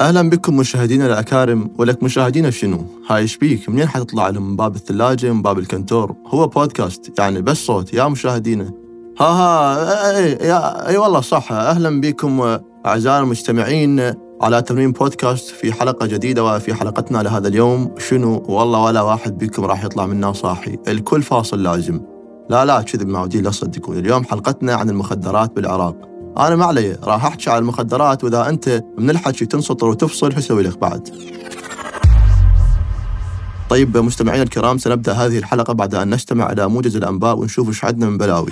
أهلا بكم مشاهدينا الأكارم ولك مشاهدينا شنو؟ هاي إيش بيك؟ منين حتطلع لهم من باب الثلاجة من باب الكنتور؟ هو بودكاست يعني بس صوت يا مشاهدينا. ها ها اي يا إي والله صح أهلا بكم اعزائنا المستمعين على تمرين بودكاست في حلقة جديدة وفي حلقتنا لهذا اليوم شنو والله ولا واحد بكم راح يطلع منا صاحي، الكل فاصل لازم. لا لا كذب معودين لا تصدقون اليوم حلقتنا عن المخدرات بالعراق أنا ما علي راح أحكي عن المخدرات وإذا أنت من الحكي تنسطر وتفصل شو أسوي لك بعد طيب مستمعينا الكرام سنبدأ هذه الحلقة بعد أن نستمع إلى موجز الأنباء ونشوف إيش عندنا من بلاوي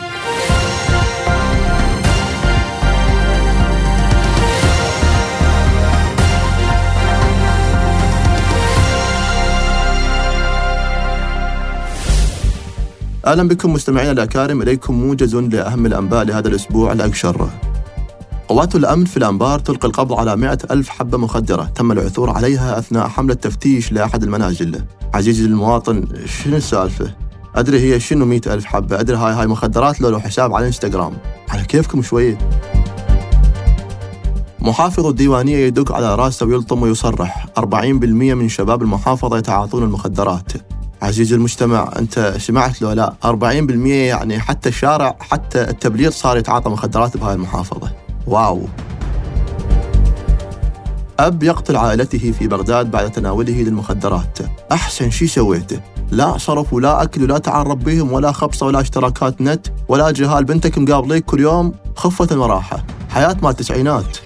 أهلا بكم مستمعينا الأكارم إليكم موجز لأهم الأنباء لهذا الأسبوع الاقشر. قوات الأمن في الأنبار تلقي القبض على مئة ألف حبة مخدرة تم العثور عليها أثناء حملة تفتيش لأحد المنازل. عزيزي المواطن شنو السالفة؟ أدري هي شنو مئة ألف حبة أدري هاي هاي مخدرات لو, لو حساب على إنستغرام. على كيفكم شوية؟ محافظ الديوانية يدق على رأسه ويلطم ويصرح. 40% من شباب المحافظة يتعاطون المخدرات. عزيزي المجتمع أنت سمعت له لا؟ 40% يعني حتى الشارع حتى التبليغ صار يتعاطى مخدرات بهاي المحافظة. واو. أب يقتل عائلته في بغداد بعد تناوله للمخدرات. أحسن شي سويته لا صرف ولا أكل ولا تعرب بهم ولا خبصة ولا اشتراكات نت ولا جهال بنتك مقابليك كل يوم خفة وراحة. حياة مال التسعينات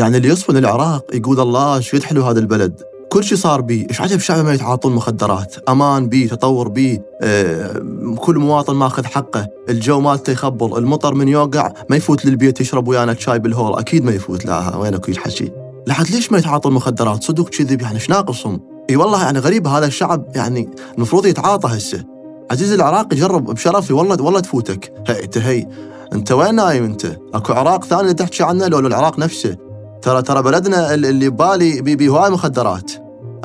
يعني اللي يصفن العراق يقول الله شو يدحلوا هذا البلد. كل شيء صار بيه إيش عجب شعب ما يتعاطون مخدرات أمان بيه تطور بيه آه كل مواطن ماخذ حقه. الجو مالته يخبل. المطر من يوقع ما يفوت للبيت يشرب ويانا شاي بالهول. أكيد ما يفوت. لا وينك الحكي لحد ليش ما يتعاطوا المخدرات؟ صدق كذب يعني. إيش ناقصهم؟ إي والله يعني غريب هذا الشعب يعني المفروض يتعاطى هسه. عزيزي العراقي جرب بشرفي. والله والله تفوتك. هي انت هي. أنت وين نايم أنت؟ أكو عراق ثاني تحكي عنه؟ لو العراق نفسه. ترى ترى بلدنا اللي ببالي بي, بي هواي مخدرات.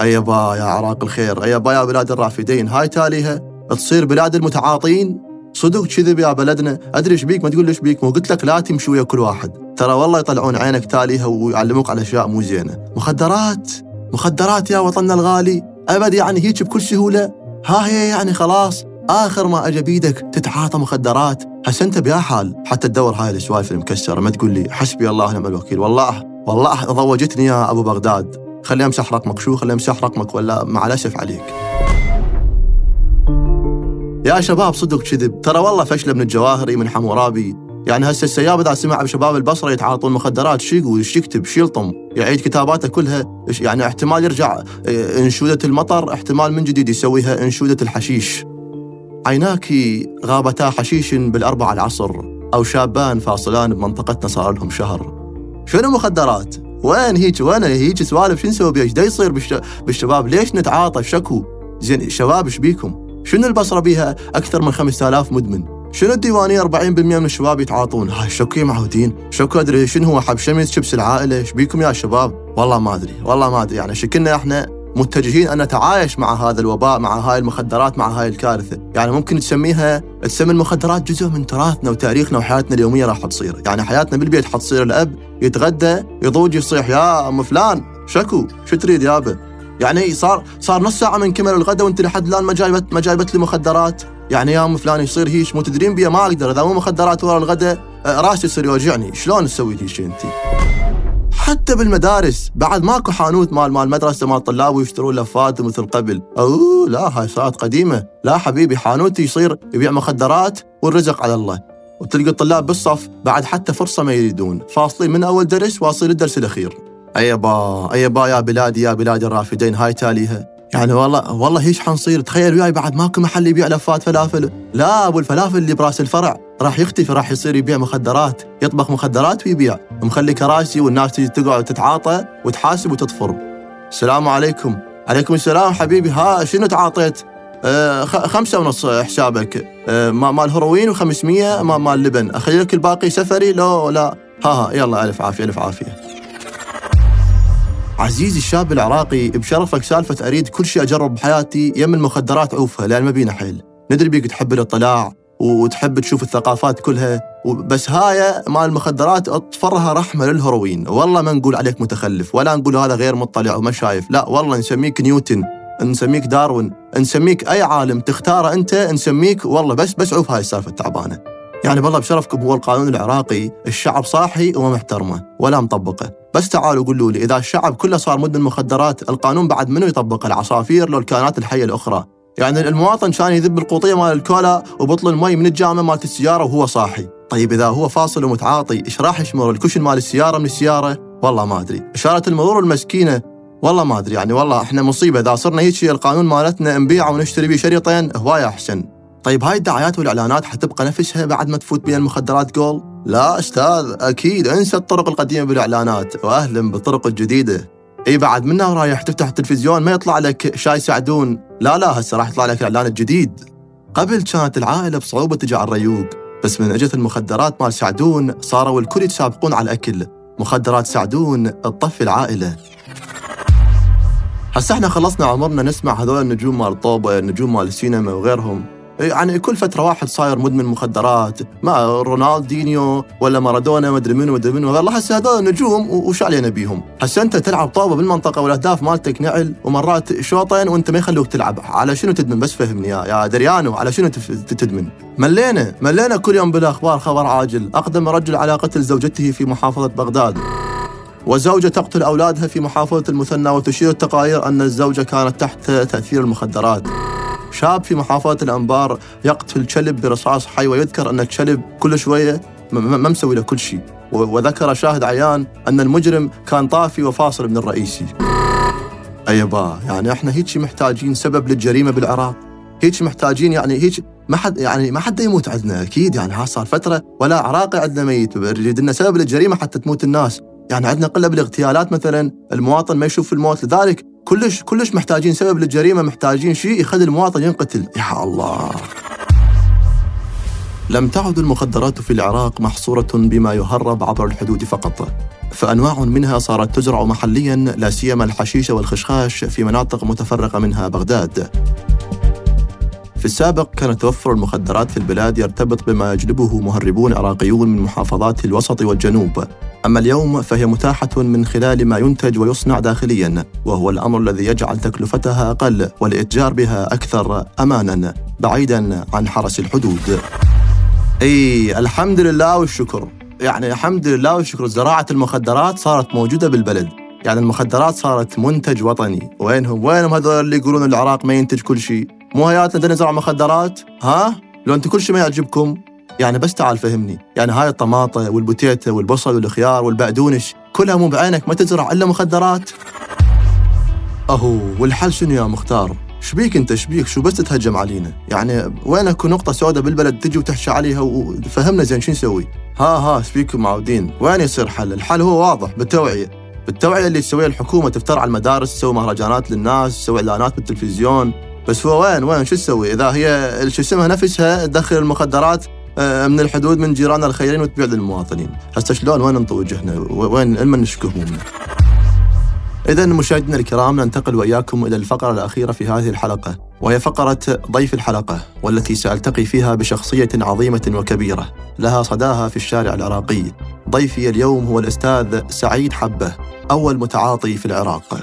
أي با يا عراق الخير أي با يا بلاد الرافدين. هاي تاليها تصير بلاد المتعاطين. صدق كذب يا بلدنا. أدري إيش بيك؟ ما تقول إيش بيك؟ مو قلت لك لا تمشي ويا كل واحد. ترى والله يطلعون عينك تاليها ويعلموك على أشياء مو زينة. مخدرات. مخدرات يا وطننا الغالي. أبد يعني هيك بكل سهولة. ها هي يعني خلاص. آخر ما اجى بيدك تتعاطى مخدرات. هسه انت بيا حال. حتى تدور هاي السوالف المكسرة. ما تقول لي حسبي الله ونعم الوكيل. والله والله ضوجتني يا أبو بغداد. خلي أمسح رقمك. شو خلي أمسح رقمك ولا مع الاسف عليك. يا شباب صدق كذب. ترى والله فشله من الجواهري من حمورابي يعني هسه السياب إذا سمع بشباب البصرة يتعاطون مخدرات شو يقول إيش يكتب إيش يلطم. يعيد كتاباته كلها. يعني احتمال يرجع إيه، إنشودة المطر احتمال من جديد يسويها إنشودة الحشيش. عيناك غابتا حشيش بالأربع العصر أو شابان فاصلان بمنطقتنا صار لهم شهر. شنو مخدرات؟ وين هيك وين هيك سوالف شو نسوي؟ إيش يصير بالشباب؟ ليش نتعاطى شكو؟ زين شباب إيش بيكم؟ شنو البصرة بيها أكثر من 5000 مدمن؟ شنو الديوانية 40% من الشباب يتعاطون؟ هاي شكو معودين، شكو أدري شنو هو حب شمس شبس العائلة، إيش بيكم يا شباب؟ والله ما أدري، والله ما أدري يعني شكلنا إحنا متجهين أن نتعايش مع هذا الوباء مع هاي المخدرات مع هاي الكارثة يعني ممكن تسميها تسمي المخدرات جزء من تراثنا وتاريخنا وحياتنا اليومية راح تصير يعني حياتنا بالبيت حتصير الأب يتغدى يضوج يصيح يا أم فلان شكو؟ شو تريد يابا يعني صار صار نص ساعة من كمل الغداء وانت لحد الآن ما جايبت ما جايبت لي مخدرات. يعني يا أم فلان يصير هيك مو تدرين بيها ما أقدر. إذا مو مخدرات ورا الغداء راسي يصير يوجعني. شلون تسوي هيك أنت؟ حتى بالمدارس بعد ماكو حانوت مال مال مدرسة مال طلاب ويشترون لفات مثل قبل. أوه لا هاي صارت قديمة. لا حبيبي حانوتي يصير يبيع مخدرات والرزق على الله. وتلقى الطلاب بالصف بعد حتى فرصة ما يريدون. فاصلين من أول درس واصل الدرس الأخير. ايبا ايبا يا بلادي يا بلادي الرافدين هاي تاليها. يعني والله والله هيش حنصير. تخيل وياي بعد ماكو محل يبيع لفات فلافل. لا أبو الفلافل اللي برأس الفرع. راح يختفي راح يصير يبيع مخدرات. يطبخ مخدرات ويبيع. مخلي كراسي والناس تجي تقعد تتعاطى وتحاسب وتطفر. السلام عليكم. عليكم السلام حبيبي. ها شنو تعاطيت؟ خمسة ونص حسابك. آه مال هروين و500 مال لبن. اخلي لك الباقي سفري؟ لو لا. ها ها. يلا ألف عافية ألف عافية. عزيزي الشاب العراقي بشرفك سالفة أريد كل شيء أجرب بحياتي يم المخدرات عوفها لأن ما بينا حيل. ندري بيك تحب الاطلاع وتحب تشوف الثقافات كلها. بس هاي مال المخدرات أطفرها رحمة للهروين. والله ما نقول عليك متخلف ولا نقول هذا غير مطلع وما شايف. لا والله نسميك نيوتن. نسميك داروين نسميك أي عالم تختاره أنت نسميك والله بس بس عوف هاي السالفة التعبانة. يعني والله بشرفكم هو القانون العراقي الشعب صاحي وما محترمه ولا مطبقه. بس تعالوا قولوا لي إذا الشعب كله صار مدمن مخدرات القانون بعد منو يطبقه العصافير لو الكائنات الحية الأخرى. يعني المواطن كان يذب القوطية مال الكولا وبطل المي من الجامة مالت السيارة وهو صاحي. طيب إذا هو فاصل ومتعاطي إيش راح يشمر الكشن مال السيارة من السيارة؟ والله ما أدري. إشارة المرور المسكينة والله ما أدري يعني والله إحنا مصيبة. إذا صرنا هيك القانون مالتنا نبيع ونشتري به شريطين هوايه أحسن. طيب هاي الدعايات والإعلانات حتبقى نفسها بعد ما تفوت بين المخدرات جول؟ لا أستاذ أكيد. انسى الطرق القديمة بالإعلانات. واهلا بالطرق الجديدة. إي بعد منها رايح تفتح التلفزيون ما يطلع لك شاي سعدون. لا لا هسه راح يطلع لك الاعلان الجديد قبل كانت العائلة بصعوبة تجي على الريوق. بس من اجت المخدرات مال سعدون صاروا الكل يتسابقون على الأكل. مخدرات سعدون تطفي العائلة. هسه إحنا خلصنا عمرنا نسمع هذول النجوم مال الطوبه النجوم مال السينما وغيرهم. يعني كل فترة واحد صاير مدمن مخدرات ما رونالدينيو ولا مارادونا ما أدري منو ما أدري منو والله هسه هذول نجوم وش علينا بيهم؟ هسه أنت تلعب طوبه بالمنطقة والأهداف مالتك نعل ومرات شوطين وأنت ما يخلوك تلعب. على شنو تدمن؟ بس فهمني يا يا دريانو على شنو تدمن؟ ملينا ملينا كل يوم بالاخبار خبر عاجل. أقدم رجل على قتل زوجته في محافظة بغداد. وزوجة تقتل أولادها في محافظة المثنى وتشير التقارير أن الزوجة كانت تحت تأثير المخدرات. شاب في محافظة الأنبار يقتل كلب برصاص حي ويذكر أن الكلب كل شوية ما مسوي له كل شيء. وذكر شاهد عيان أن المجرم كان طافي وفاصل من الرئيسي. أيبا يعني إحنا هيك محتاجين سبب للجريمة بالعراق. هيك محتاجين يعني هيك ما حد يعني ما حد يموت عندنا أكيد. يعني ها صار فترة ولا عراقي عندنا ميت. نريد لنا سبب للجريمة حتى تموت الناس. يعني عندنا قلة بالاغتيالات مثلا المواطن ما يشوف الموت لذلك كلش كلش محتاجين سبب للجريمة محتاجين شيء يخلي المواطن ينقتل. يا الله. لم تعد المخدرات في العراق محصورة بما يهرب عبر الحدود فقط فأنواع منها صارت تزرع محليا لا سيما الحشيش والخشخاش في مناطق متفرقة منها بغداد. في السابق كان توفر المخدرات في البلاد يرتبط بما يجلبه مهربون عراقيون من محافظات الوسط والجنوب. أما اليوم فهي متاحة من خلال ما ينتج ويصنع داخليا وهو الأمر الذي يجعل تكلفتها أقل والإتجار بها أكثر أمانا بعيدا عن حرس الحدود. أي الحمد لله والشكر. يعني الحمد لله والشكر. زراعة المخدرات صارت موجودة بالبلد. يعني المخدرات صارت منتج وطني. وينهم؟ وينهم هذول اللي يقولون العراق ما ينتج كل شيء؟ مو هياتنا نزرع مخدرات؟ ها؟ لو أنت كل شيء ما يعجبكم يعني بس تعال فهمني. يعني هاي الطماطة والبوتيتا والبصل والخيار والبقدونش كلها مو بعينك ما تزرع إلا مخدرات. أهو والحل شنو يا مختار؟ شبيك أنت شبيك شو بس تتهجم علينا؟ يعني وين اكو نقطة سوداء بالبلد تجي وتحشى عليها وفهمنا زين شو نسوي؟ ها ها شبيكم معودين. وين يصير حل؟ الحل هو واضح بالتوعية. بالتوعية اللي تسويها الحكومة تفتر على المدارس تسوي مهرجانات للناس تسوي إعلانات بالتلفزيون. بس هو وين؟ وين؟ شو تسوي؟ إذا هي شو اسمها نفسها تدخل المخدرات من الحدود من جيراننا الخيرين وتبيع للمواطنين هسه شلون؟ وين ننطي وجهنا وين لما نشكو همومنا إذا مشاهدينا الكرام ننتقل وإياكم إلى الفقرة الأخيرة في هذه الحلقة وهي فقرة ضيف الحلقة والتي سألتقي فيها بشخصية عظيمة وكبيرة لها صداها في الشارع العراقي. ضيفي اليوم هو الأستاذ سعيد حبة أول متعاطي في العراق.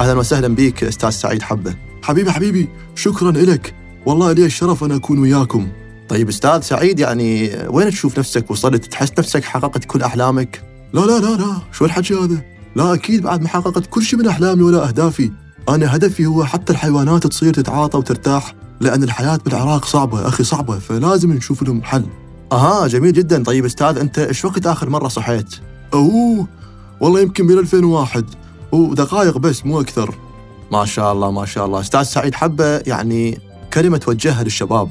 أهلا وسهلا بك أستاذ سعيد حبة. حبيبي حبيبي شكرا لك والله لي الشرف أن أكون وياكم؟ طيب أستاذ سعيد يعني وين تشوف نفسك؟ وصلت تحس نفسك حققت كل أحلامك؟ لا لا لا لا. شو الحكي هذا؟ لا أكيد بعد ما حققت كل شيء من أحلامي ولا أهدافي. أنا هدفي هو حتى الحيوانات تصير تتعاطى وترتاح لأن الحياة بالعراق صعبة. أخي صعبة. فلازم نشوف لهم حل. أها جميل جدا. طيب أستاذ أنت إيش وقت آخر مرة صحيت؟ أوه والله يمكن من 2001 ودقائق بس مو أكثر. ما شاء الله ما شاء الله. أستاذ سعيد حبة يعني كلمة توجهها للشباب.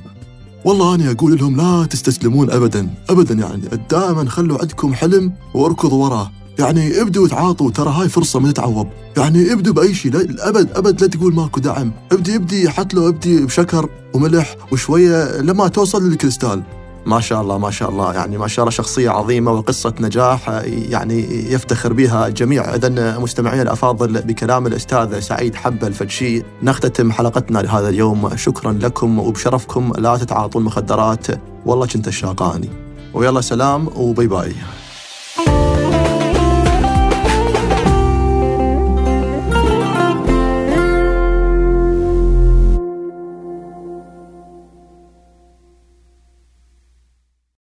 والله أنا أقول لهم لا تستسلمون أبدا. أبدا يعني. دائما خلوا عندكم حلم واركضوا وراه. يعني ابدوا تعاطوا ترى هاي فرصة ما تتعوض يعني ابدوا بأي شيء. أبد أبد لا تقول ماكو دعم. ابدي ابدي حتى لو ابدي بشكر وملح وشوية لما توصل للكريستال. ما شاء الله ما شاء الله. يعني ما شاء الله شخصية عظيمة وقصة نجاح يعني يفتخر بها الجميع إذا مستمعينا الأفاضل بكلام الأستاذ سعيد حبة الفدشي نختتم حلقتنا لهذا اليوم. شكرا لكم وبشرفكم. لا تتعاطون مخدرات. والله كنت الشاقاني. ويلا سلام وباي باي.